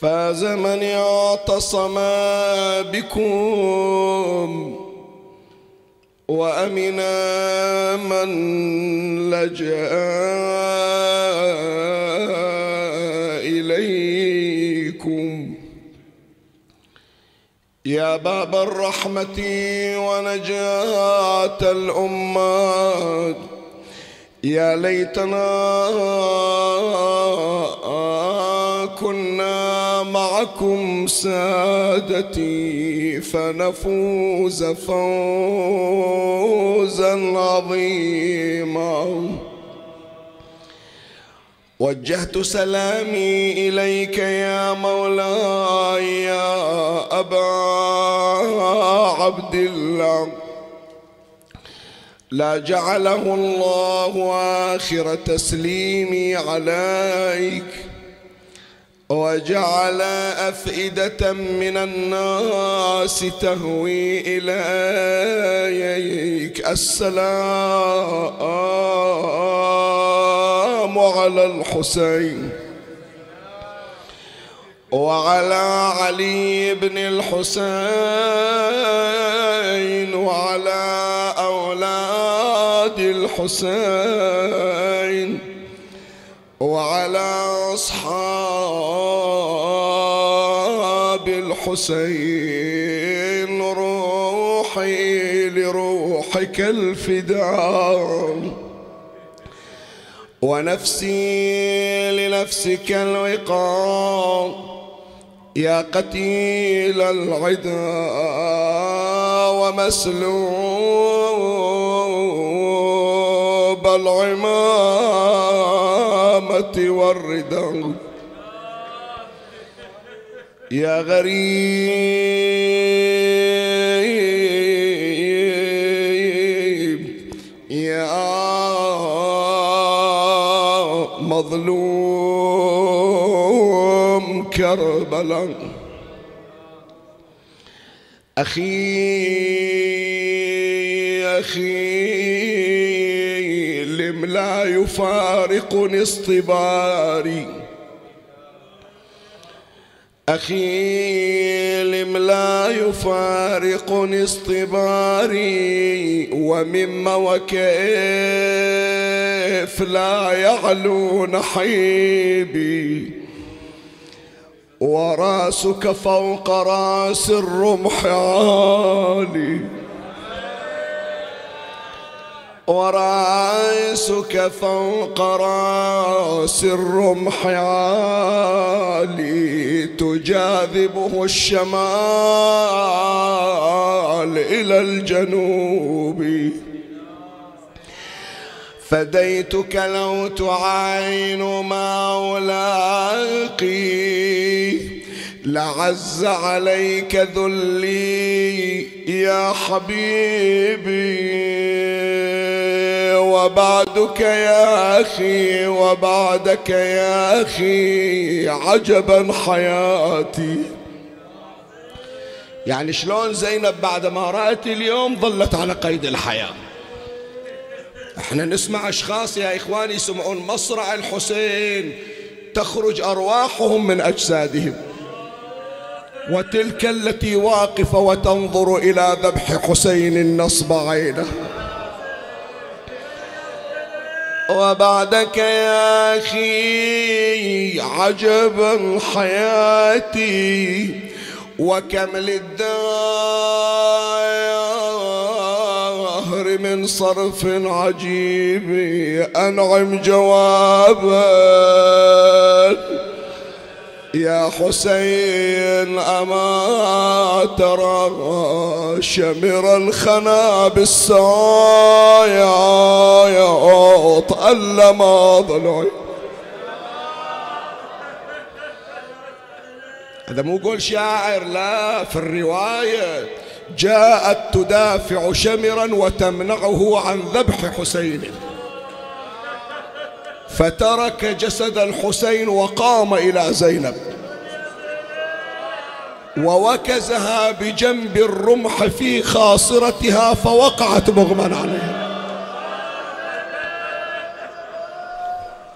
فاز من اعتصم بكم وأمنا من لجأ إليكم. يا باب الرحمة ونجاة الأمات يا ليتنا كنا معكم سادتي فنفوز فوزا عظيما. وجهت سلامي إليك يا مولاي يا أبا عبد الله. لا جعله الله آخر تسليمي عليك. وجعل أفئدة من الناس تهوي إليك. السلام على الحسين وعلى علي بن الحسين وعلى أولاد الحسين. وعلى أصحاب الحسين روحي لروحك الفداء. ونفسي لنفسك الوقاء يا قتيل العدا ومسلوب العمامة والرداء يا غريب يا مظلوم كربلاء. أخي أخي لا يفارقني اصطباري أخي لم لا يفارقني اصطباري ومما وكيف لا يعلو نحيبي وراسك فوق راس الرمح عالي وراسك فوق رأس الرمح عالي تجاذبه الشمال إلى الجنوب. فديتك لو تعاين مولاقي لعز عليك ذلي يا حبيبي. وبعدك يا أخي وبعدك يا أخي عجبا حياتي. يعني شلون زينب بعد ما رأت اليوم ظلت على قيد الحياة؟ إحنا نسمع أشخاص يا إخواني يسمعون مصرع الحسين تخرج أرواحهم من أجسادهم. وتلك التي واقفة وتنظر إلى ذبح حسين نصب عينه. وبعدك يا أخي عجبا حياتي وكم للدهر من صرف عجيب أنعم جوابا. يا حسين أما ترى شمر الخنا بالسايات ألم ضلعي هذا مو قول شاعر لا في الرواية. جاءت تدافع شمرا وتمنعه عن ذبح حسين. فترك جسد الحسين وقام إلى زينب. ووكزها بجنب الرمح في خاصرتها فوقعت مغمى عليها.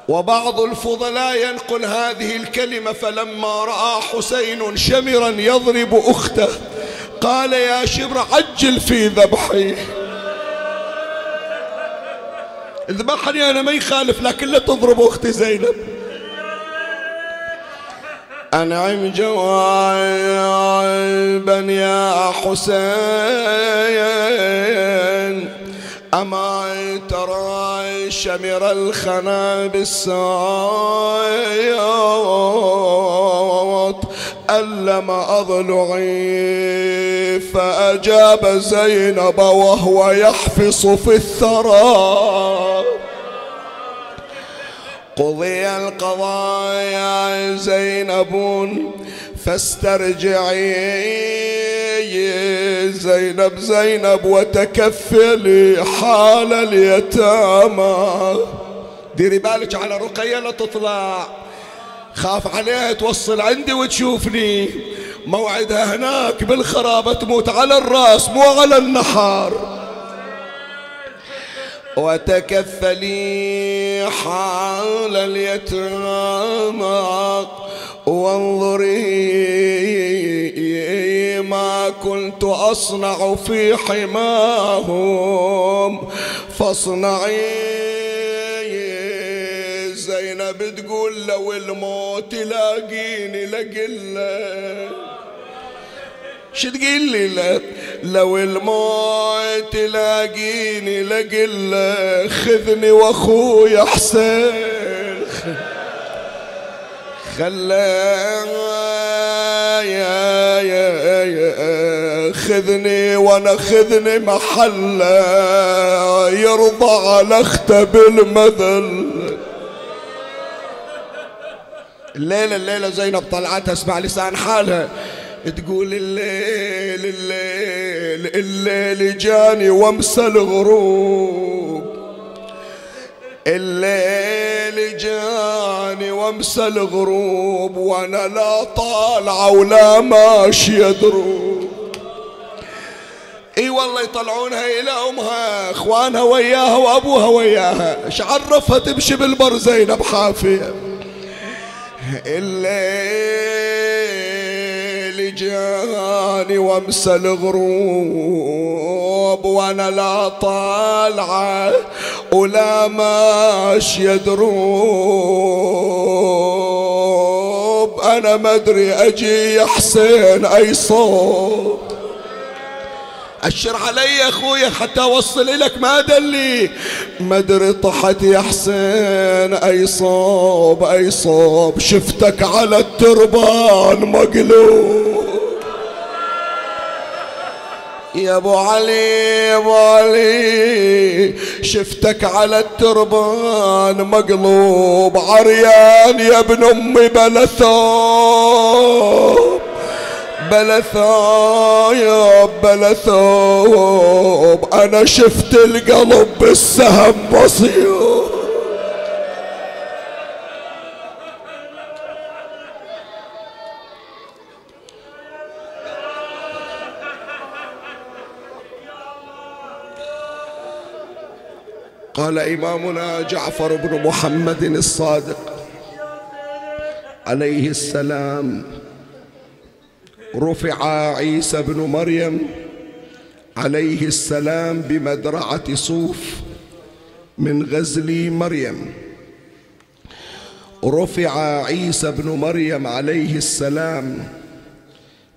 وبعض الفضلاء ينقل هذه الكلمة فلما رأى حسين شمرا يضرب أخته قال يا شمر عجل في ذبحي اذبحني أنا ما يخالف لكن لا تضرب أختي زينب. أنعم جوابا يا حسين. أما ترى شمر الخنا بالسايات ألم أضلعي فأجاب زينب وهو يحفص في الثرى. قضي القضاء يا زينب فاسترجعي زينب زينب وتكفلي حال اليتامى. ديري بالك على رقية لا تطلع. خاف عليها توصل عندي وتشوفني. موعدها هناك بالخرابة تموت على الرأس مو على النحار وتكفلي حال اليتامى. وانظري ما كنت أصنع في حماهم. فاصنعي زينب تقول لو الموت لاقيني لقلة. شو تقول لي لو الموت تلاقيني لقلة خذني واخويا حسين. خلى يا يا يا خذني وأنا خذني محلة يرضى على أخته بالمذل الليلة الليلة زينب طلعتها أسمع لسان حالها. تقول الليل الليل الليل جاني وامسى الغروب. الليل جاني وامسى الغروب وأنا لا طالعة ولا ماشية دروب إي والله يطلعونها إلى أمها إخوانها وياها وأبوها وياها. إيش عرفها تمشي بالبر زينب حافية؟ الليل جاني وامسى الغروب وأنا لا طالعة ولا ماشيه دروب أنا ما أدري أجي يا حسين أي صوب أشر علي يا أخويا حتى أوصل لك ما دلي؟ ما أدري طحت يا حسين. أي صوب أي صوب. شفتك على التربان مقلوب. يا أبو علي أبو علي. شفتك على التربان مقلوب. عريان يا ابن أمي بلا ثوب بلا ثوب بلا ثوب أنا شفت القلب بالسهم مصيوب قال إمامنا جعفر بن محمد الصادق عليه السلام. رفع عيسى بن مريم عليه السلام بمدرعة صوف من غزل مريم. رفع عيسى بن مريم عليه السلام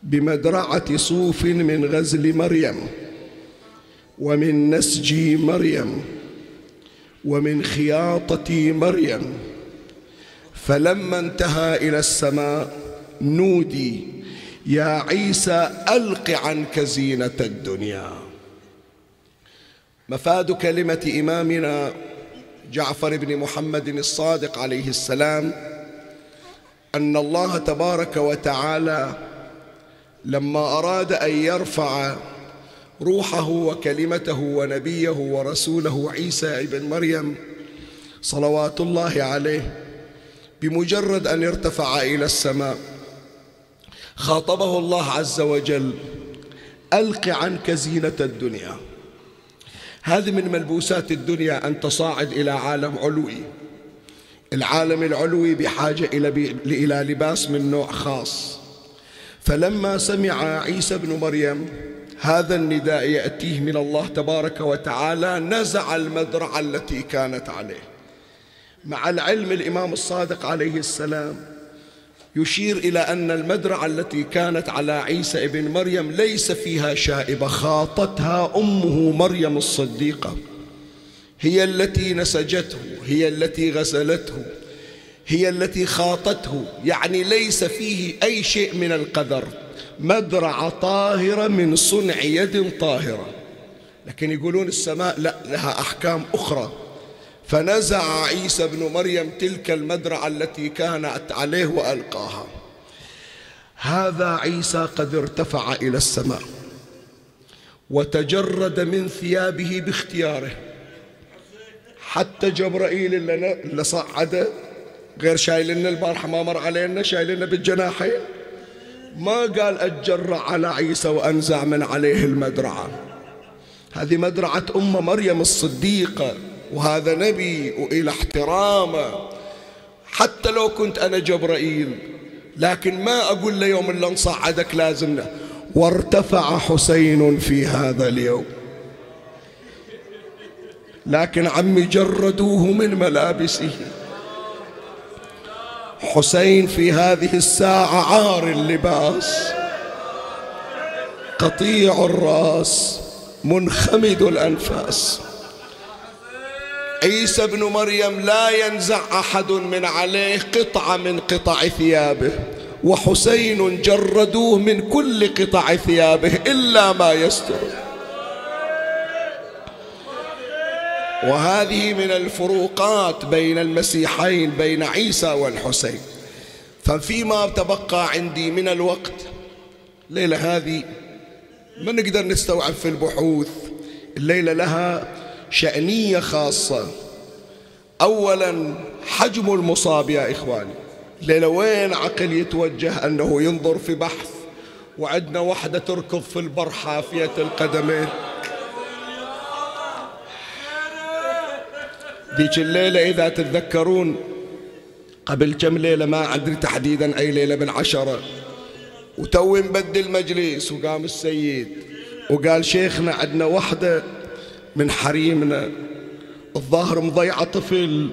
بمدرعة صوف من غزل مريم ومن نسج مريم ومن خياطة مريم. فلما انتهى إلى السماء نودي يا عيسى ألق عنك زينة الدنيا. مفاد كلمة إمامنا جعفر بن محمد الصادق عليه السلام أن الله تبارك وتعالى لما أراد أن يرفع روحه وكلمته ونبيه ورسوله عيسى ابن مريم صلوات الله عليه بمجرد أن ارتفع إلى السماء. خاطبه الله عز وجل ألق عنك زينة الدنيا. هذه من ملبوسات الدنيا أن تصاعد إلى عالم علوي. العالم العلوي بحاجة إلى لباس من نوع خاص. فلما سمع عيسى بن مريم هذا النداء يأتيه من الله تبارك وتعالى نزع المدرعة التي كانت عليه. مع العلم الإمام الصادق عليه السلام يشير إلى أن المدرعة التي كانت على عيسى ابن مريم ليس فيها شائبة خاطتها أمه مريم الصديقة. هي التي نسجته هي التي غسلته هي التي خاطته. يعني ليس فيه أي شيء من القدر. مدرعة طاهرة من صنع يد طاهرة. لكن يقولون السماء لا لها أحكام أخرى. فنزع عيسى بن مريم تلك المدرعة التي كانت عليه وألقاها. هذا عيسى قد ارتفع إلى السماء وتجرد من ثيابه باختياره. حتى جبرائيل اللي صعده غير شايل لنا البارحة ما مر علينا شايل لنا بالجناحين. ما قال أتجرع على عيسى وأنزع من عليه المدرعة. هذه مدرعة أم مريم الصديقة. وهذا نبي وإلى احترامه. حتى لو كنت أنا جبرائيل لكن ما أقول له يوم اللي نصعدك لازمنا. وارتفع حسين في هذا اليوم. لكن عمي جردوه من ملابسه. حسين في هذه الساعة عار اللباس. قطيع الراس منخمد الأنفاس. عيسى بن مريم لا ينزع أحد من عليه قطعة من قطع ثيابه وحسين جردوه من كل قطع ثيابه إلا ما يستر. وهذه من الفروقات بين المسيحين بين عيسى والحسين. ففيما تبقى عندي من الوقت الليلة هذه ما نقدر نستوعب في البحوث. الليلة لها شأنية خاصة. أولا حجم المصاب يا إخواني. الليلة وين عقل يتوجه أنه ينظر في بحث؟ وعندنا وحدة تركض في البر حافية القدمين ذيك الليلة إذا تتذكرون قبل كم ليلة ما أدري تحديدا أي ليلة من عشرة. وتوي مبدل مجلس وقام السيد وقال شيخنا عندنا وحدة من حريمنا. الظاهر مضيعة طفل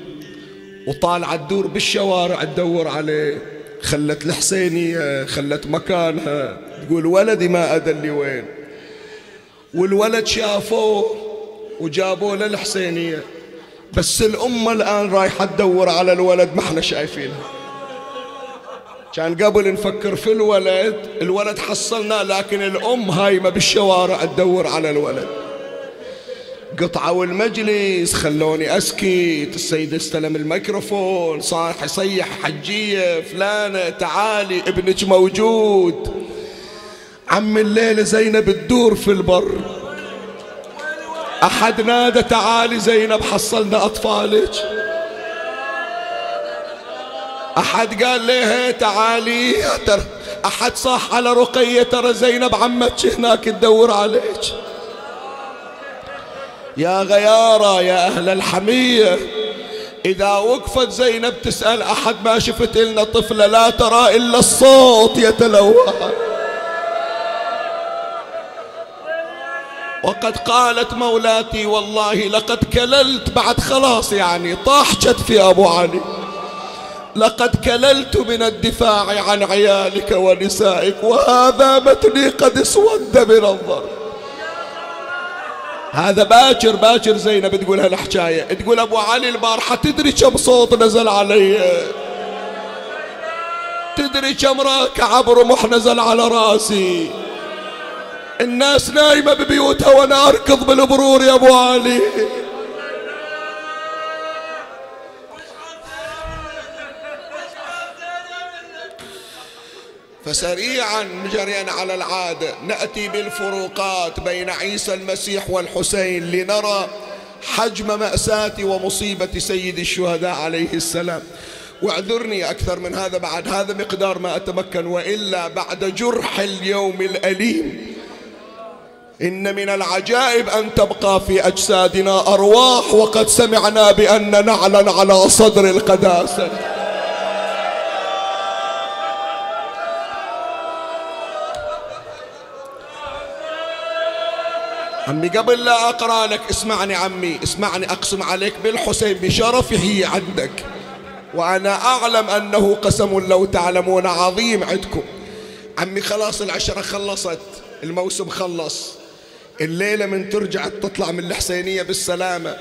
وطالعة تدور بالشوارع تدور عليه. خلت الحسينية خلت مكانها. تقول ولدي ما أدري وين. والولد شافوه وجابوه للحسينية. بس الأمة الآن رايحة تدور على الولد ما إحنا شايفينها كان قبل نفكر في الولد الولد حصلناه لكن الأم هايمة بالشوارع تدور على الولد. قطعوا المجلس خلوني أسكت السيد استلم الميكروفون صاح يصيح حجية فلانة تعالي ابنك موجود. عم الليلة زينب تدور في البر. أحد نادى تعالي زينب حصلنا أطفالك. أحد قال لها تعالي. أحد صاح على رقية ترى زينب عمتك هناك تدور عليك. يا غيارة يا أهل الحمية إذا وقفت زينب تسأل أحد ما شفت لنا طفلة لا ترى إلا الصوت يتلوى وقد قالت مولاتي والله لقد كللت. بعد خلاص يعني طاح في أبو علي. لقد كللت من الدفاع عن عيالك ونسائك وهذا متني قد اسود من هذا باكر باكر زينب تقول هالحكاية. تقول أبو علي البارحة تدري كم صوت نزل علي؟ تدري كم كعب رمح نزل على راسي؟ الناس نايمة ببيوتها وأنا أركض بالبرور يا أبو علي. فسريعا جريا على العادة نأتي بالفروقات بين عيسى المسيح والحسين لنرى حجم مأساة ومصيبة سيد الشهداء عليه السلام. واعذرني أكثر من هذا بعد. هذا مقدار ما أتمكن وإلا بعد جرح اليوم الأليم. إن من العجائب أن تبقى في أجسادنا أرواح وقد سمعنا بأن نعلن على صدر القداسة. عمي قبل لا أقرأ لك اسمعني عمي اسمعني أقسم عليك بالحسين بشرفه عندك. وأنا أعلم أنه قسم لو تعلمون عظيم عندكم. عمي خلاص العشرة خلصت الموسم خلص. الليلة من ترجع تطلع من الحسينية بالسلامة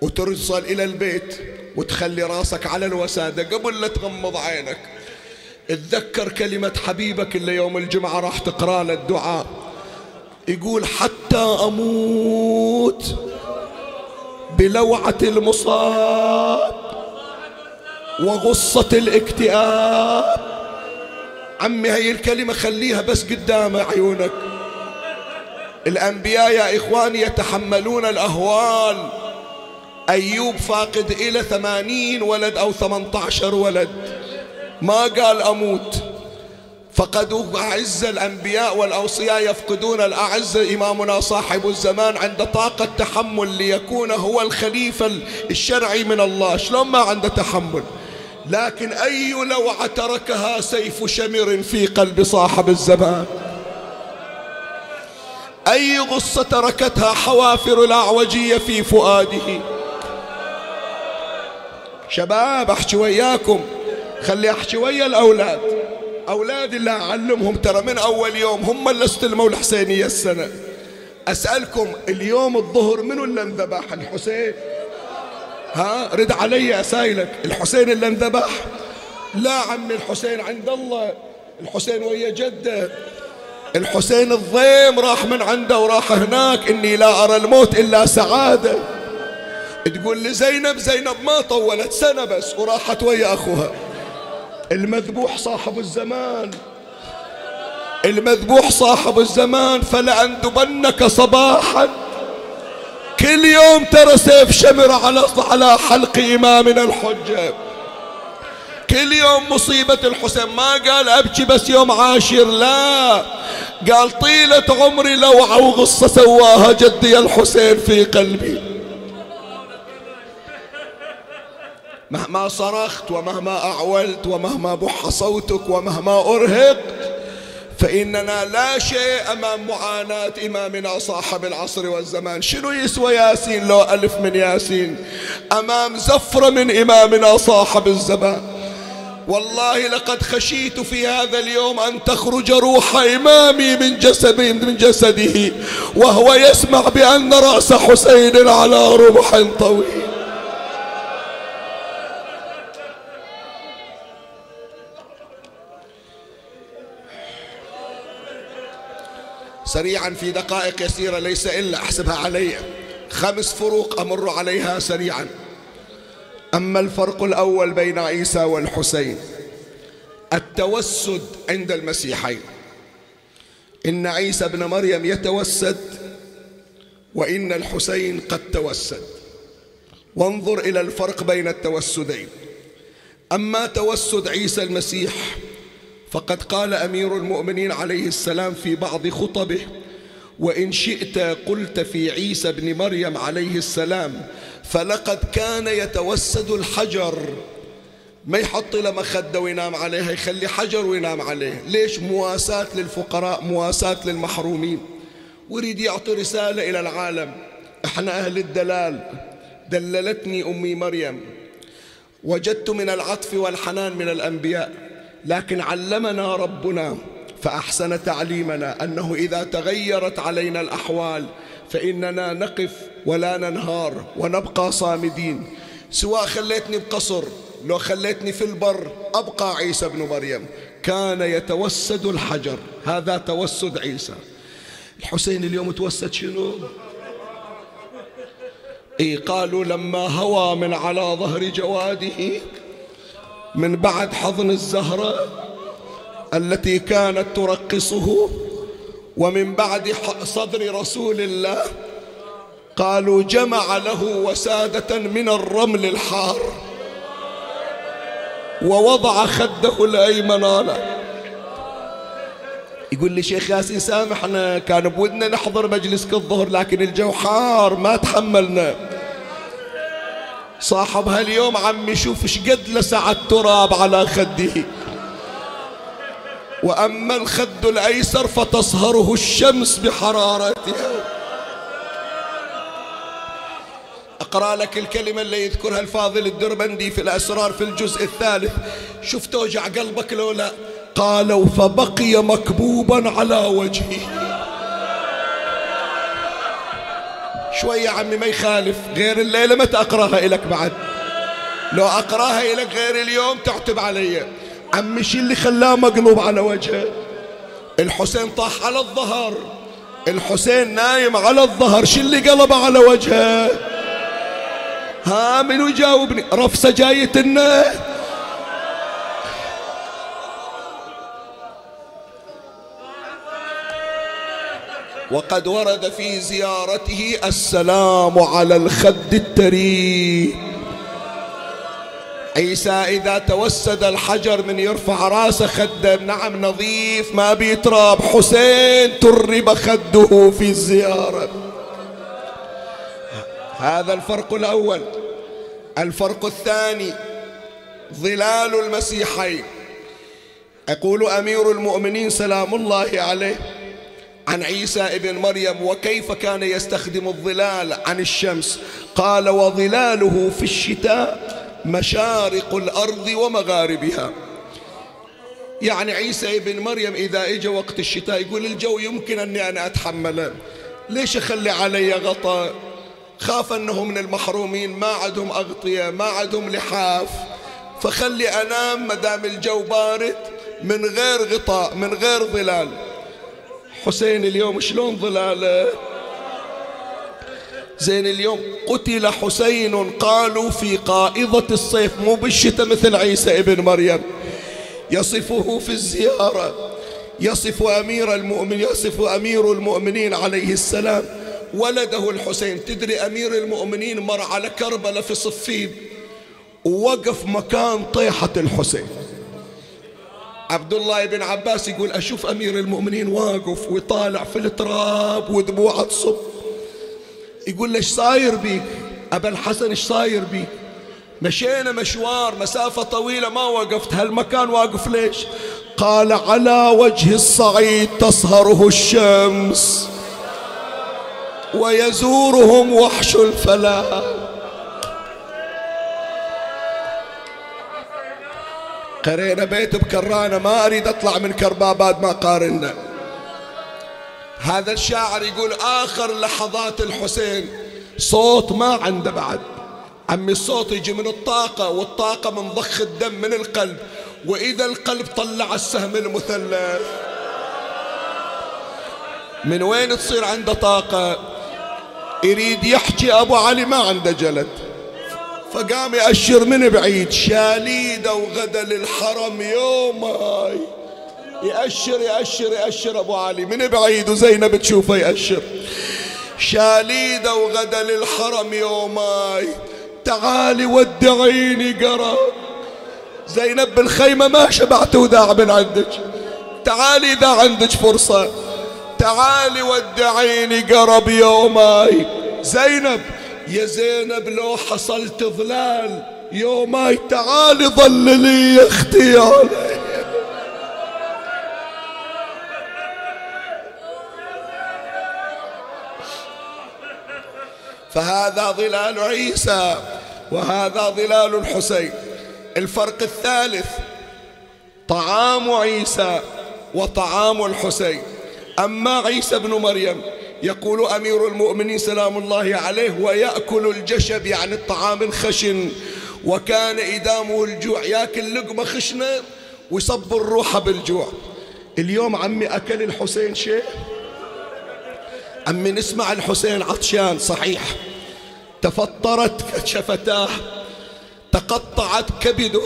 وترسل إلى البيت وتخلي راسك على الوسادة قبل لا تغمض عينك. اتذكر كلمة حبيبك اللي يوم الجمعة راح تقرأ له الدعاء يقول حتى أموت بلوعة المصاب وغصة الاكتئاب. عمي هاي الكلمة خليها بس قدام عيونك. الأنبياء يا إخواني يتحملون الأهوال. أيوب فاقد إلى ثمانين ولد أو ثمانية عشر ولد. ما قال أموت. فقدوا أعز الأنبياء والأوصياء يفقدون الأعز. إمامنا صاحب الزمان عند طاقة تحمل ليكون هو الخليفة الشرعي من الله. شلون ما عنده تحمل؟ لكن أي لوعة تركها سيف شمر في قلب صاحب الزمان. أي غصة تركتها حوافر الأعوجية في فؤاده. شباب أحكي وياكم. خلي أحكي ويا الأولاد. أولاد اللي أعلمهم ترى من أول يوم هم اللي استلموا الحسينية السنة أسألكم اليوم الظهر منو اللي انذبح؟ الحسين. ها؟ رد علي أسايلك الحسين اللي انذبح؟ لا عمي الحسين عند الله. الحسين ويا جدة. الحسين الضيم راح من عنده وراح هناك. إني لا أرى الموت إلا سعادة. تقول لي زينب زينب ما طولت سنة بس وراحت ويا أخوها. المذبوح صاحب الزمان. المذبوح صاحب الزمان فلأندبنك صباحا. كل يوم ترى سيف شمر على على حلق إمامنا الحجة. كل يوم مصيبة الحسين. ما قال أبكي بس يوم عاشر لا. قال طيلة عمري لوعة وغصة سواها جدي الحسين في قلبي. مهما صرخت ومهما أعولت ومهما بح صوتك ومهما أرهقت فإننا لا شيء أمام معاناة إمامنا صاحب العصر والزمان. شنو يسوى ياسين لو ألف من ياسين؟ أمام زفرة من إمامنا صاحب الزمان. والله لقد خشيت في هذا اليوم أن تخرج روح إمامي من جسد من جسده وهو يسمع بأن رأس حسين على رمح طويل. سريعا في دقائق يسيرة ليس إلا أحسبها علي. خمس فروق أمر عليها سريعا. أما الفرق الأول بين عيسى والحسين التوسد عند المسيحين. إن عيسى ابن مريم يتوسد وإن الحسين قد توسد. وانظر إلى الفرق بين التوسدين. أما توسد عيسى المسيح فقد قال أمير المؤمنين عليه السلام في بعض خطبه وإن شئت قلت في عيسى بن مريم عليه السلام فلقد كان يتوسد الحجر. ما يحط له مخدة وينام عليها يخلي حجر وينام عليه. ليش؟ مواساة للفقراء مواساة للمحرومين. ويريد يعطي رسالة إلى العالم. إحنا أهل الدلال. دللتني أمي مريم. وجدت من العطف والحنان من الأنبياء. لكن علمنا ربنا فأحسن تعليمنا أنه إذا تغيرت علينا الأحوال فإننا نقف ولا ننهار ونبقى صامدين. سواء خليتني بقصر لو خليتني في البر أبقى عيسى بن مريم. كان يتوسد الحجر هذا توسد عيسى. الحسين اليوم توسد شنو؟ اي قالوا لما هوى من على ظهر جواده من بعد حضن الزهرة التي كانت ترقصه ومن بعد صدر رسول الله قالوا جمع له وسادة من الرمل الحار ووضع خده الأيمن له يقول لي شيخ ياسين سامحنا كان بودنا نحضر مجلسك الظهر لكن الجو حار ما تحملنا. صاحب هاليوم عمي شوف إيش قد لسع التراب على خده. وأما الخد الأيسر فتصهره الشمس بحرارتها أقرأ لك الكلمة اللي يذكرها الفاضل الدربندي في الأسرار في الجزء الثالث. شفت توجع قلبك لو لا قالوا فبقي مكبوبا على وجهه. شوية عمي ما يخالف غير الليلة متى أقراها إلك بعد. لو أقراها إلك غير اليوم تعتب علي. عمي شي اللي خلاه مقلوب على وجهه؟ الحسين طاح على الظهر. الحسين نايم على الظهر شو اللي قلب على وجهه؟ ها من يجاوبني؟ رفسة جاية وقد ورد في زيارته السلام على الخد التري عيسى إذا توسد الحجر من يرفع راسه خده نعم نظيف ما بيتراب. حسين ترب خده في الزيارة. هذا الفرق الأول. الفرق الثاني ظلال المسيحين يقول أمير المؤمنين سلام الله عليه. عن عيسى ابن مريم وكيف كان يستخدم الظلال عن الشمس. قال وظلاله في الشتاء مشارق الأرض ومغاربها. يعني عيسى ابن مريم إذا إجا وقت الشتاء يقول الجو يمكن أني أنا أتحمله. ليش أخلي علي غطاء؟ خاف أنه من المحرومين ما عندهم أغطية ما عندهم لحاف. فخلي أنام مدام الجو بارد من غير غطاء من غير ظلال. حسين اليوم شلون ظلاله زين اليوم قتل حسين قالوا في قائضة الصيف مو بالشتاء مثل عيسى ابن مريم. يصفه في الزيارة يصف أمير المؤمن يصف أمير المؤمنين عليه السلام. ولده الحسين تدري أمير المؤمنين مر على كربلة في صفين ووقف مكان طيحة الحسين. عبد الله بن عباس يقول أشوف أمير المؤمنين واقف ويطالع في التراب ودموعه تصب يقول له إيش صاير بيك؟ أبا الحسن إيش صاير بيك؟ مشينا مشوار مسافة طويلة ما وقفت هالمكان واقف ليش؟ قال على وجه الصعيد تصهره الشمس ويزورهم وحش الفلاح. قرينا بيت بكرانة ما أريد أطلع من كرباباد ما قارنا. هذا الشاعر يقول آخر لحظات الحسين صوت ما عنده بعد. عمي الصوت يجي من الطاقة والطاقة من ضخ الدم من القلب. وإذا القلب طلع السهم المثلث. من وين تصير عنده طاقة؟ يريد يحكي أبو علي ما عنده جلد. فقام يأشر من بعيد شاليدة وغدا للحرم يوماي. يأشر يأشر يأشر أبو علي. من بعيد وزينب تشوفه يأشر. شاليدة وغدا للحرم يوماي. تعالي ودعيني قرب زينب بالخيمة ما شبعت وداع من عندك. تعالي إذا عندك فرصة. تعالي ودعيني قرب يوماي زينب يا زينب لو حصلت ظلال يوماي تعالي ظللي يا أختي علي. فهذا ظلال عيسى وهذا ظلال الحسين. الفرق الثالث طعام عيسى وطعام الحسين. أما عيسى بن مريم يقول أمير المؤمنين سلام الله عليه ويأكل الجشب يعني الطعام الخشن وكان إدامه الجوع ياكل لقمة خشنة ويصب الروح بالجوع. اليوم عمي أكل الحسين شيء؟ عمي نسمع الحسين عطشان صحيح. تفطرت شفتاه تقطعت كبده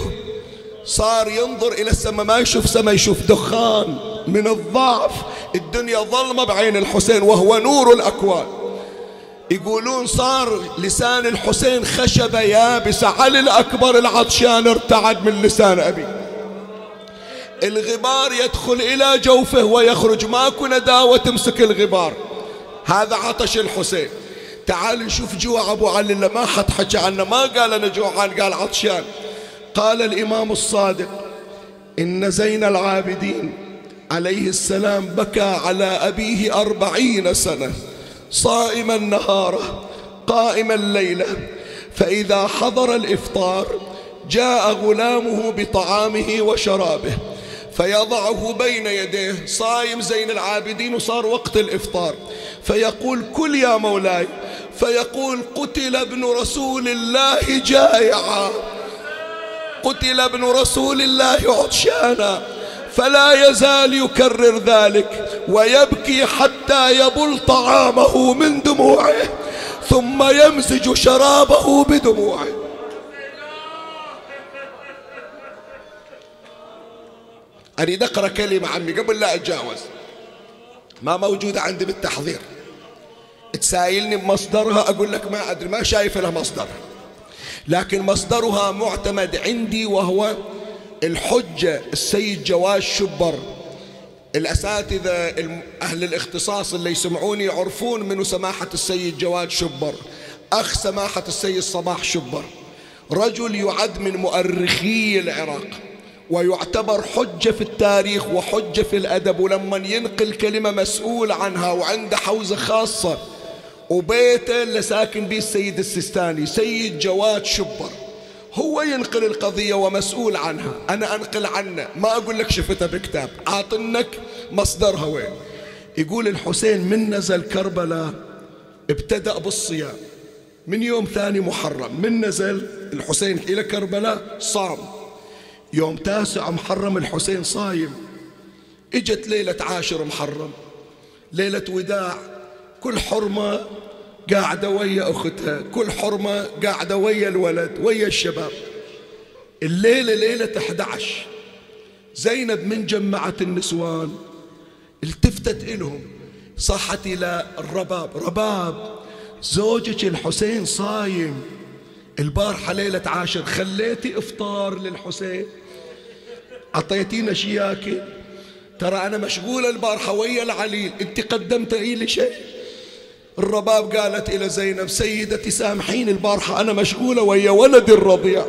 صار ينظر إلى السماء ما يشوف سماء يشوف دخان من الضعف. الدنيا ظلمة بعين الحسين وهو نور الأكوان. يقولون صار لسان الحسين خشبة يابسة علي الأكبر العطشان ارتعد من لسان أبي. الغبار يدخل إلى جوفه ويخرج ماكو نداوة تمسك الغبار. هذا عطش الحسين. تعال نشوف جوع أبو علي ما حد حكى عنه. ما قال أنا جوعان قال عطشان. قال الإمام الصادق إن زين العابدين عليه السلام بكى على أبيه أربعين سنة صائما نهاره قائما ليلة. فإذا حضر الإفطار جاء غلامه بطعامه وشرابه فيضعه بين يديه. صايم زين العابدين وصار وقت الإفطار. فيقول كل يا مولاي فيقول قتل ابن رسول الله جائعا قتل ابن رسول الله عطشانا فلا يزال يكرر ذلك ويبكي حتى يبل طعامه من دموعه ثم يمزج شرابه بدموعه. أريد أقرأ كلمة عمي قبل لا أتجاوز. ما موجودة عندي بالتحضير. تسائلني بمصدرها أقول لك ما أدري ما شايف لها مصدر. لكن مصدرها معتمد عندي وهو الحجة السيد جواز شبر الأساتذة أهل الاختصاص اللي يسمعوني يعرفون منو سماحة السيد جواد شبر. أخ سماحة السيد صباح شبر. رجل يعد من مؤرخي العراق ويعتبر حجة في التاريخ وحجة في الأدب ولما ينقل كلمة مسؤول عنها وعنده حوزة خاصة وبيته اللي ساكن به السيد السيستاني سيد جواد شبر. هو ينقل القضية ومسؤول عنها. أنا أنقل عنه. ما أقول لك شفتها بكتاب. عاطنك مصدرها وين يقول الحسين من نزل كربلاء؟ ابتدأ بالصيام. من يوم ثاني محرم. من نزل؟ الحسين إلى كربلاء صام. يوم تاسع محرم الحسين صايم. إجت ليلة عاشر محرم. ليلة وداع. كل حرمة قاعدة ويا أختها كل حرمة قاعدة ويا الولد ويا الشباب. الليلة ليلة 11 زينب من جمعت النسوان التفتت إلهم. صحت إلى الرباب رباب زوجك الحسين صايم. البارحة ليلة عاشر خليتي إفطار للحسين. أعطيتينا شياكي ترى أنا مشغولة البارحة ويا العليل. أنت قدمت لي شيء؟ الرباب قالت إلى زينب سيدتي سامحين البارحة أنا مشغولة ويا ولدي الرضيع.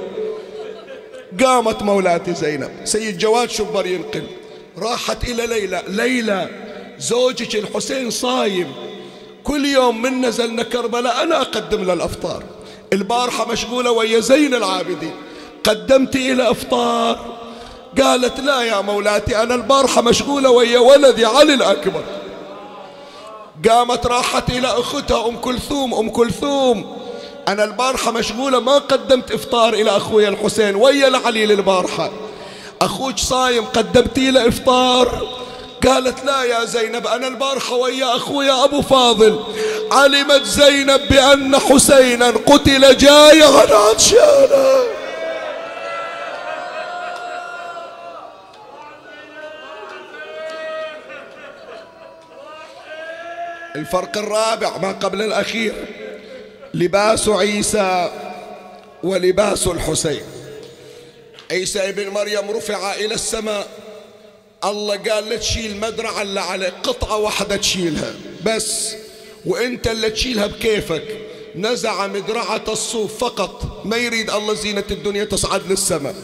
قامت مولاتي زينب سيد جواد شبر ينقل راحت إلى ليلى ليلى زوجك الحسين صايم كل يوم من نزلنا كربلاء أنا أقدم له الأفطار. البارحة مشغولة ويا زين العابدين قدمت إلى أفطار. قالت لا يا مولاتي أنا البارحة مشغولة ويا ولدي علي الأكبر. قامت راحت إلى أختها أم كلثوم أم كلثوم. أنا البارحة مشغولة ما قدمت إفطار إلى أخويا الحسين ويا العليل البارحة. أخوك صايم قدمتي له إفطار. قالت لا يا زينب أنا البارحة ويا أخويا أبو فاضل. علمت زينب بأن حسينا قتل جايعا عطشانا الفرق الرابع ما قبل الأخير لباس عيسى ولباس الحسين. عيسى ابن مريم رفع إلى السماء. الله قال لا تشيل مدرعة اللي عليك قطعة واحدة تشيلها. بس وإنت اللي تشيلها بكيفك. نزع مدرعة الصوف فقط. ما يريد الله زينة الدنيا تصعد للسماء.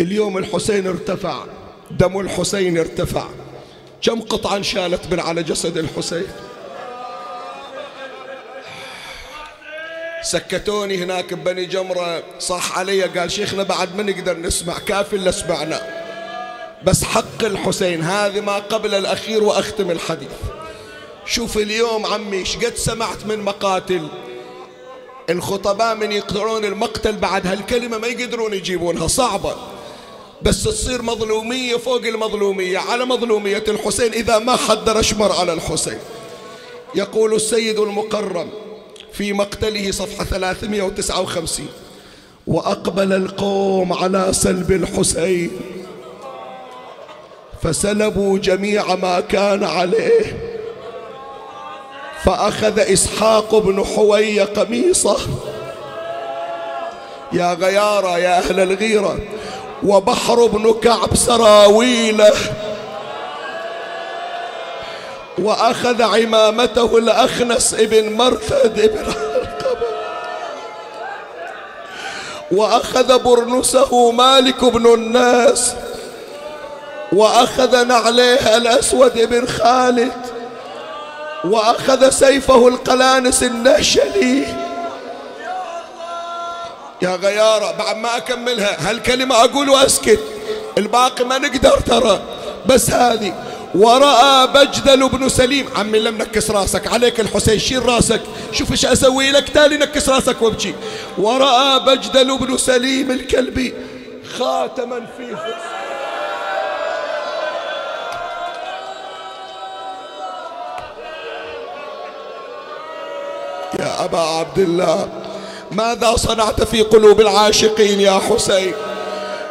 اليوم الحسين ارتفع. دم الحسين ارتفع. كم قطعة انشالت من على جسد الحسين؟ سكتوني هناك ببني جمرة. صح علي قال شيخنا بعد ما نقدر نسمع؟ كافي اللي سمعنا بس حق الحسين هذه ما قبل الأخير وأختم الحديث. شوف اليوم عمي شقد سمعت من مقاتل؟ الخطباء من يقطعون المقتل بعد هالكلمة ما يقدرون يجيبونها صعبة. بس تصير مظلومية فوق المظلومية على مظلومية الحسين إذا ما حد رشمر على الحسين. يقول السيد المقرم في مقتله صفحة 359 وأقبل القوم على سلب الحسين. فسلبوا جميع ما كان عليه. فأخذ إسحاق بن حوي قميصه. يا غيارة يا أهل الغيرة وبحر بن كعب سراويله. وأخذ عمامته الأخنس ابن مرثد ابن وأخذ برنسه مالك بن الناس. وأخذ نعليه الأسود بن خالد. وأخذ سيفه القلانس النهشلي. يا غيارة بعد ما أكملها هالكلمة أقول وأسكت. الباقي ما نقدر ترى بس هذه. ورأى بجدل بن سليم. عمي لم نكس راسك عليك الحسين شيل راسك. شوف إيش أسوي لك تالي نكس راسك وابكي. ورأى بجدل بن سليم الكلبي خاتما في فصل يا أبا عبد الله ماذا صنعت في قلوب العاشقين يا حسين؟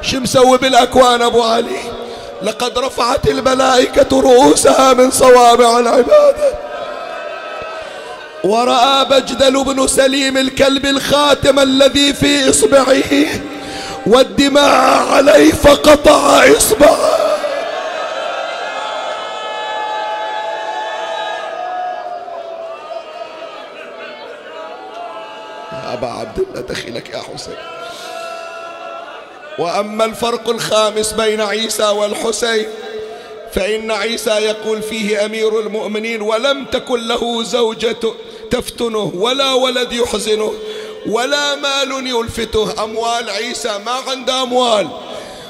شو مسوي بالأكوان أبو علي؟ لقد رفعت الملائكة رؤوسها من صوامع العبادة ورأى بجدل بن سليم الكلب الخاتم الذي في إصبعه والدماء عليه فقطع إصبعه أبا عبد الله دخلك يا حسين. وأما الفرق الخامس بين عيسى والحسين فإن عيسى يقول فيه أمير المؤمنين ولم تكن له زوجة تفتنه ولا ولد يحزنه ولا مال يلفته. أموال عيسى ما عنده أموال.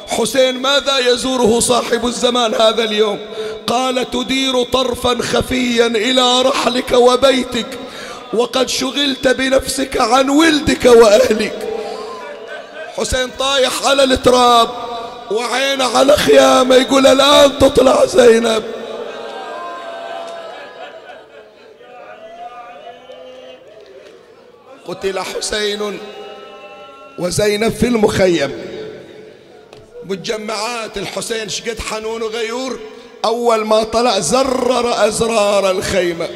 حسين ماذا يزوره صاحب الزمان هذا اليوم؟ قال تدير طرفا خفيا إلى رحلك وبيتك وقد شغلت بنفسك عن ولدك وأهلك. حسين طايح على التراب وعينه على خيامة يقول الآن تطلع زينب. قتل حسين وزينب في المخيم. متجمعات الحسين شقد حنون وغيور أول ما طلع زرر أزرار الخيمة.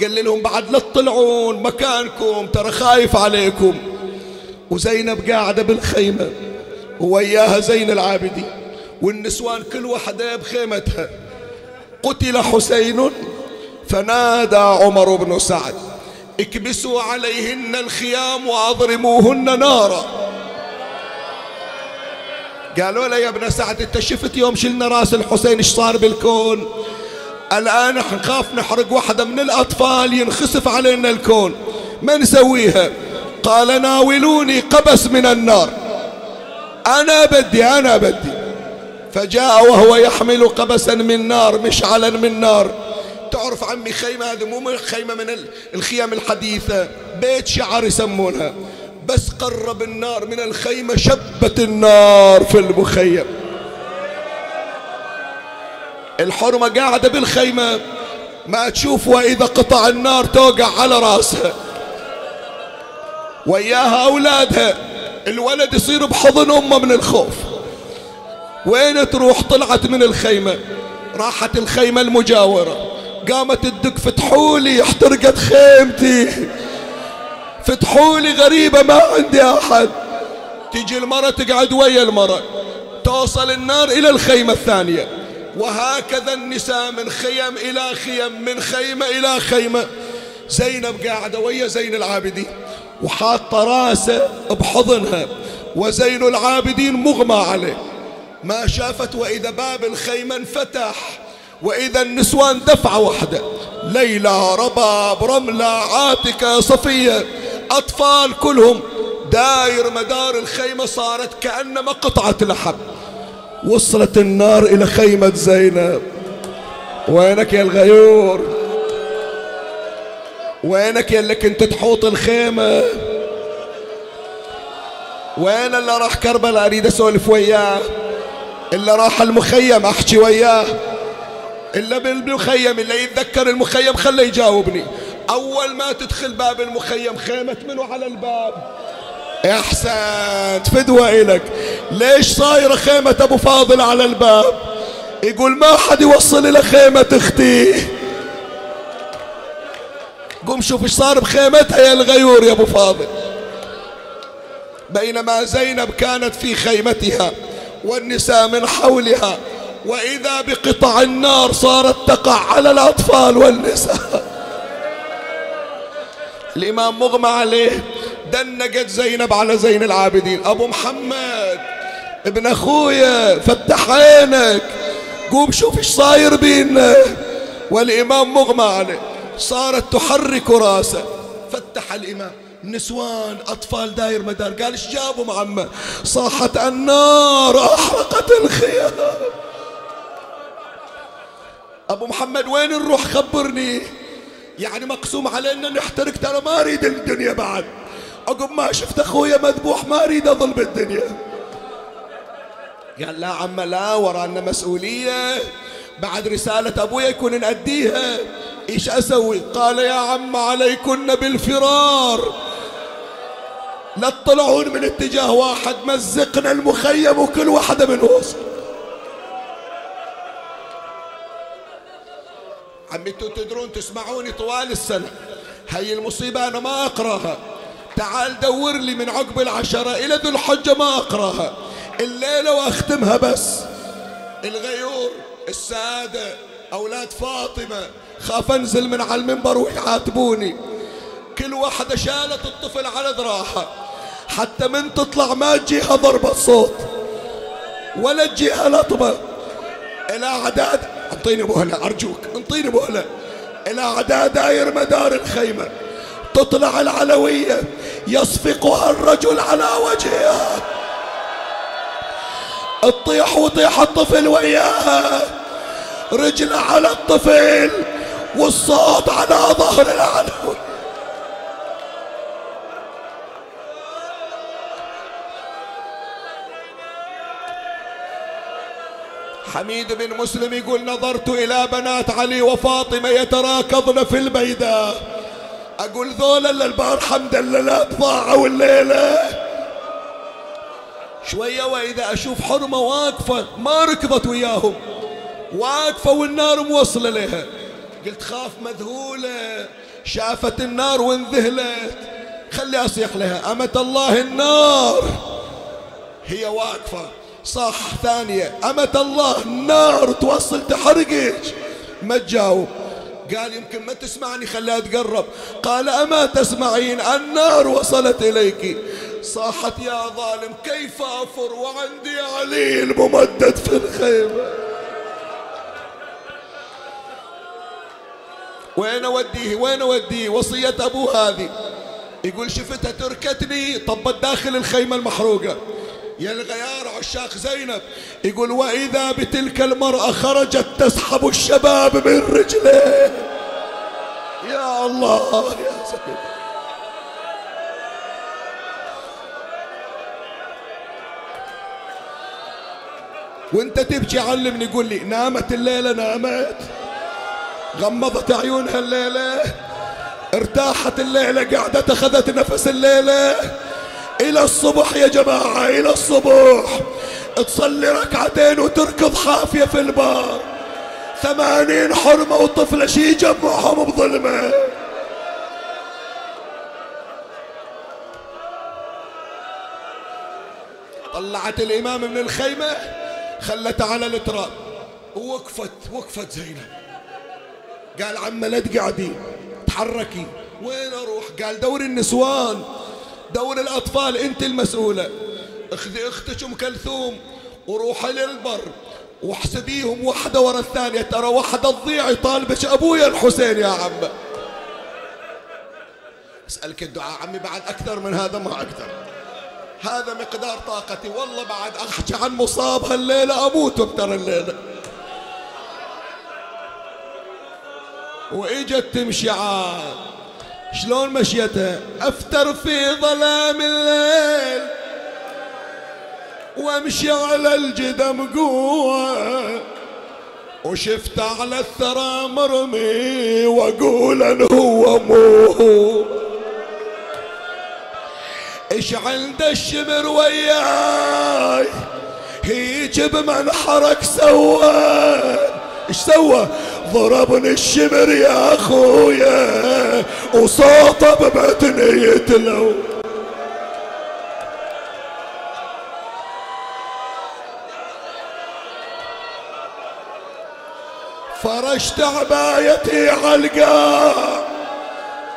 قال لهم بعد لا تطلعون مكانكم ترى خايف عليكم. وزينب قاعدة بالخيمة ووياها زين العابدين والنسوان كل وحدة بخيمتها. قتل حسين فنادى عمر بن سعد اكبسوا عليهن الخيام واضرموهن نارا. قالوا له يا ابن سعد انت شفت يوم شلنا راس الحسين إيش صار بالكون؟ الآن نخاف نحرق واحدة من الأطفال ينخسف علينا الكون. ما نسويها؟ قال ناولوني قبس من النار. أنا بدي أنا بدي. فجاء وهو يحمل قبسا من نار مشعلا من نار. تعرف عمي خيمة؟ هذه مو خيمة من الخيام الحديثة. بيت شعر يسمونها. بس قرب النار من الخيمة شبت النار في المخيم. الحرمة قاعدة بالخيمة. ما تشوف وإذا قطع النار توقع على رأسها. وياها أولادها. الولد يصير بحضن أمه من الخوف. وين تروح؟ طلعت من الخيمة. راحت الخيمة المجاورة. قامت تدق فتحولي احترقت خيمتي. فتحولي غريبة ما عندي أحد. تيجي المرة تقعد ويا المرة توصل النار إلى الخيمة الثانية. وهكذا النساء من خيم إلى خيم من خيمة إلى خيمة. زينب قاعدة ويا زين العابدين. وحاطة راسه بحضنها وزين العابدين مغمى عليه. ما شافت وإذا باب الخيمة انفتح وإذا النسوان دفعة واحدة ليلى رباب رملة عاتكة صفية. أطفال كلهم داير مدار الخيمة صارت كأنما قطعة لحم. وصلت النار إلى خيمة زينب. وينك يا الغيور؟ وينك يا اللي كنت تحوط الخيمة؟ وين اللي راح كربلاء؟ أريد أسولف وياه. اللي راح المخيم أحكي وياه. الا بالمخيم اللي يتذكر المخيم خله يجاوبني. أول ما تدخل باب المخيم خيمة منو على الباب؟ احسنت فدوة إلك. ليش صايرة خيمة أبو فاضل على الباب؟ يقول ما حد يوصل إلى خيمة أختي. قوم شوف إيش صار بخيمتها يا الغيور يا أبو فاضل. بينما زينب كانت في خيمتها والنساء من حولها وإذا بقطع النار صارت تقع على الأطفال والنساء. الإمام مغمى عليه دنقت زينب على زين العابدين. أبو محمد ابن أخويا فتح عينك. قوم شوف إيش صاير بينا والإمام مغمى عليه. صارت تحرك راسه. فتح الإمام. نسوان أطفال داير مدار. قال إيش جابوا معمه صاحت النار أحرقت الخيام. أبو محمد وين نروح؟ خبرني. يعني مقسوم علينا نحترق. ترى ما أريد الدنيا بعد. عقب ما شفت أخويا مذبوح ما أريد أظل بالدنيا. قال لا عم لا ورانا مسؤولية. بعد رسالة أبويا يكون نأديها. إيش أسوي؟ قال يا عم عليكن بالفرار. لا تطلعون من اتجاه واحد مزقنا المخيم وكل واحدة من وسط عمي أنتوا تدرون تسمعوني طوال السنة. هاي المصيبة أنا ما أقراها. تعال دور لي من عقب العشرة إلى ذو الحجة ما أقراها. الليلة وأختمها بس. الغيور. السادة أولاد فاطمة. خاف أنزل من على المنبر ويعاتبوني. كل واحدة شالت الطفل على ذراعها. حتى من تطلع ما تجيها ضربة صوت. ولا تجيها لطمة إلى عداد انطيني مهلة أرجوك انطيني مهلة إلى عداد داير مدار الخيمة. تطلع العلوية يصفقها الرجل على وجهها. تطيح وطيح الطفل وياها رجله على الطفل والصوت على ظهر العلوي حميد بن مسلم يقول نظرت إلى بنات علي وفاطمة يتراكضن في البيداء أقول ذولا لله لا ضاعوا الليلة. شوية وإذا أشوف حرمة واقفة ما ركضت وياهم. واقفة والنار موصلة لها. قلت خاف مذهولة. شافت النار وانذهلت. خلي أصيح لها. أمة الله النار. هي واقفة. صح ثانية. أمة الله النار. توصل تحرقك ما تجاوب. قال يمكن ما تسمعني خليها تقرب قال أما تسمعين؟ النار وصلت إليك صاحت يا ظالم كيف أفر؟ وعندي علي الممدد في الخيمة وين أوديه؟ وين أوديه؟ وصية أبوه هذه. يقول شفتها تركتني؟ طبت داخل الخيمة المحروقة. يا الغيار عشاق زينب. يقول وإذا بتلك المرأة خرجت تسحب الشباب من رجليه. يا الله يا زينب وانت تبكي علمني قول لي نامت الليلة نامت؟ غمضت عيونها الليلة؟ ارتاحت الليلة؟ قعدت أخذت نفس الليلة؟ إلى الصبح يا جماعة إلى الصبح. تصلي ركعتين وتركض حافية في البار. ثمانين حرمة وطفلة شي يجمعهم بظلمة. طلعت الإمام من الخيمة؟ خلته على التراب. ووقفت وقفت زينب. قال عمة لا تقعدي تحركي. وين أروح؟ قال دور النسوان دور الأطفال أنت المسؤولة. أخذي أختك أم كلثوم وروحي للبر واحسبيهم واحدة ورا الثانية. ترى واحدة تضيع يطالبك أبويا الحسين يا عم أسألك الدعاء عمي بعد أكثر من هذا ما أقدر هذا مقدار طاقتي. والله بعد احكي عن مصاب هالليله أموت ترى الليلة. وإجت تمشي عاد. شلون مشيتها أفتر في ظلام الليل. وامشي على الجدم قوة. وشفت على الثرى مرمي وأقول أن هو مو إيش عند الشمر وياي؟ هيج بمنحرك سوى إيش سوى؟ ضربني الشمر يا أخويا وصوته ببتني يتلو. فرشت عبايتي عالقاع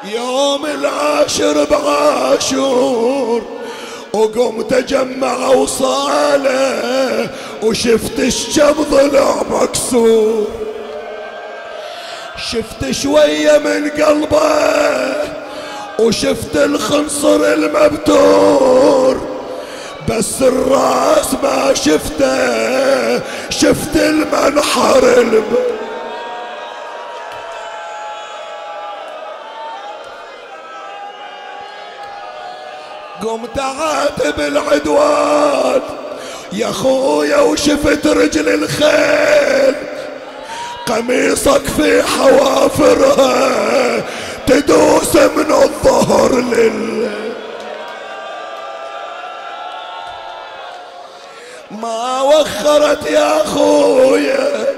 يوم العاشر بعاشور وقمت اجمع وصالة وشفت الشم ضلع مكسور شفت شوية من قلبه وشفت الخنصر المبتور. بس الراس ما شفته شفت المنحر المبتور. قمت عاتب العدوان يا خويا وشفت رجل الخيل. قميصك في حوافرها تدوس من الظهر لل. ما وخرت يا خويا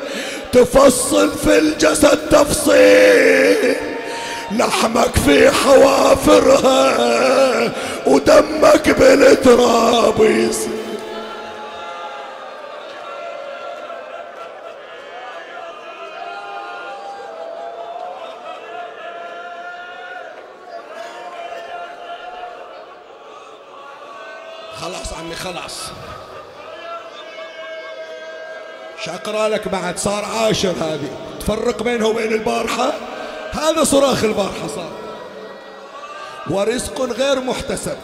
تفصل في الجسد تفصيل. لحمك في حوافرها ودمك بالتراب خلاص عمي خلاص. شاقرا لك بعد صار عاشر هذه. تفرق بينه وبين البارحة؟ هذا صراخ البارحة صار ورزق غير محتسب.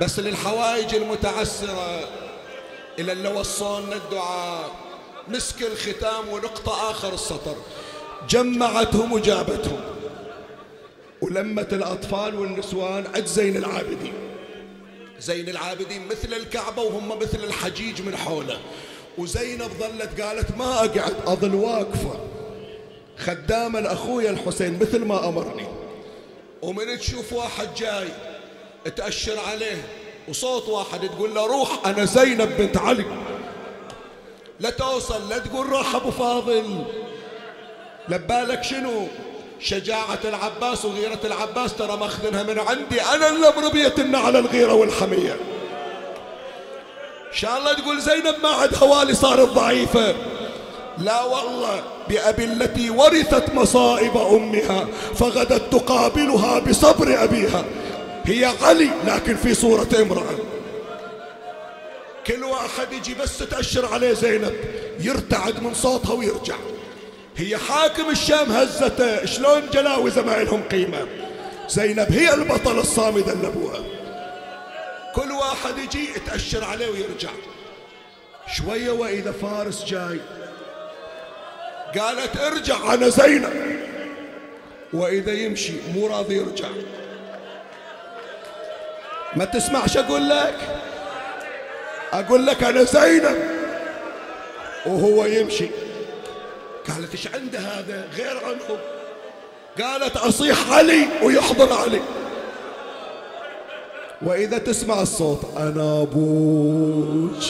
بس للحوائج المتعسرة إلى اللي وصلنا الدعاء. مسك الختام ونقطة آخر السطر. جمعتهم وجابتهم. ولمت الأطفال والنسوان عند زين العابدين. زين العابدين مثل الكعبة وهم مثل الحجيج من حوله. وزينب ظلت قالت ما أقعد أظل واقفة. خدامة لأخويا الحسين مثل ما أمرني. ومن تشوف واحد جاي تأشر عليه وصوت واحد تقول له روح أنا زينب بنت علي. لا توصل لا تقول روح أبو فاضل. لبالك شنو؟ شجاعة العباس وغيرة العباس ترى ماخذنها من عندي. أنا اللي مربيتنا على الغيرة والحمية. إن شاء الله تقول زينب ما عاد هوالي صارت ضعيفة. لا والله بأبي التي ورثت مصائب أمها فغدت تقابلها بصبر أبيها. هي علي لكن في صورة امرأة. كل واحد يجي بس تأشر عليه زينب يرتعد من صوتها ويرجع. هي حاكم الشام هزته شلون جلاوزة ما لهم قيمة؟ زينب هي البطل الصامدة لأبوها كل واحد يجي يتأشر عليه ويرجع. شوية وإذا فارس جاي. قالت ارجع أنا زينب. وإذا يمشي مو راضي يرجع. ما تسمعش أقول لك؟ أقول لك أنا زينب. وهو يمشي. قالت إيش عنده هذا؟ غير عنهم قالت أصيح علي ويحضر علي. وإذا تسمع الصوت أنا أبوك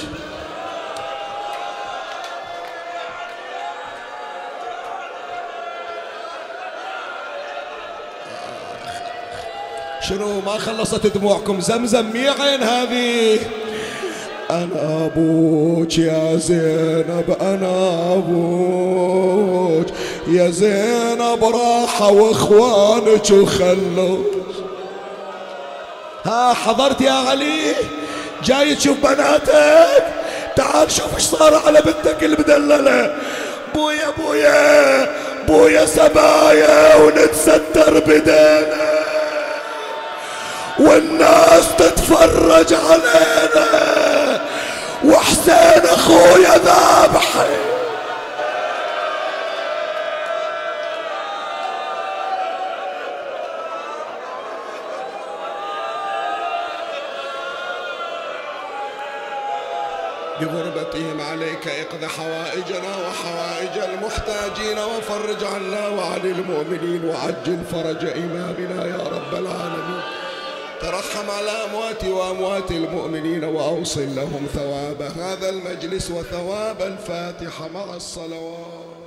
شنو ما خلصت دموعكم زمزم مي عين هذه؟ أنا أبوك يا زينب أنا أبوك يا زينب راحة وإخوانك وخلوك. ها حضرت يا علي؟ جاي تشوف بناتك؟ تعال شوف إيش صار على بنتك المدللة. بويا بويا بويا سبايا ونتستر بدينا. والناس تتفرج علينا. وحسين أخويا ذابحي بغربتهم عليك اقض حوائجنا وحوائج المحتاجين وفرج عنا وعن المؤمنين وعجل فرج إمامنا يا رب العالمين. ترحم على أموات وأموات المؤمنين وأوصل لهم ثواب هذا المجلس وثواب الفاتحة مع الصلوات.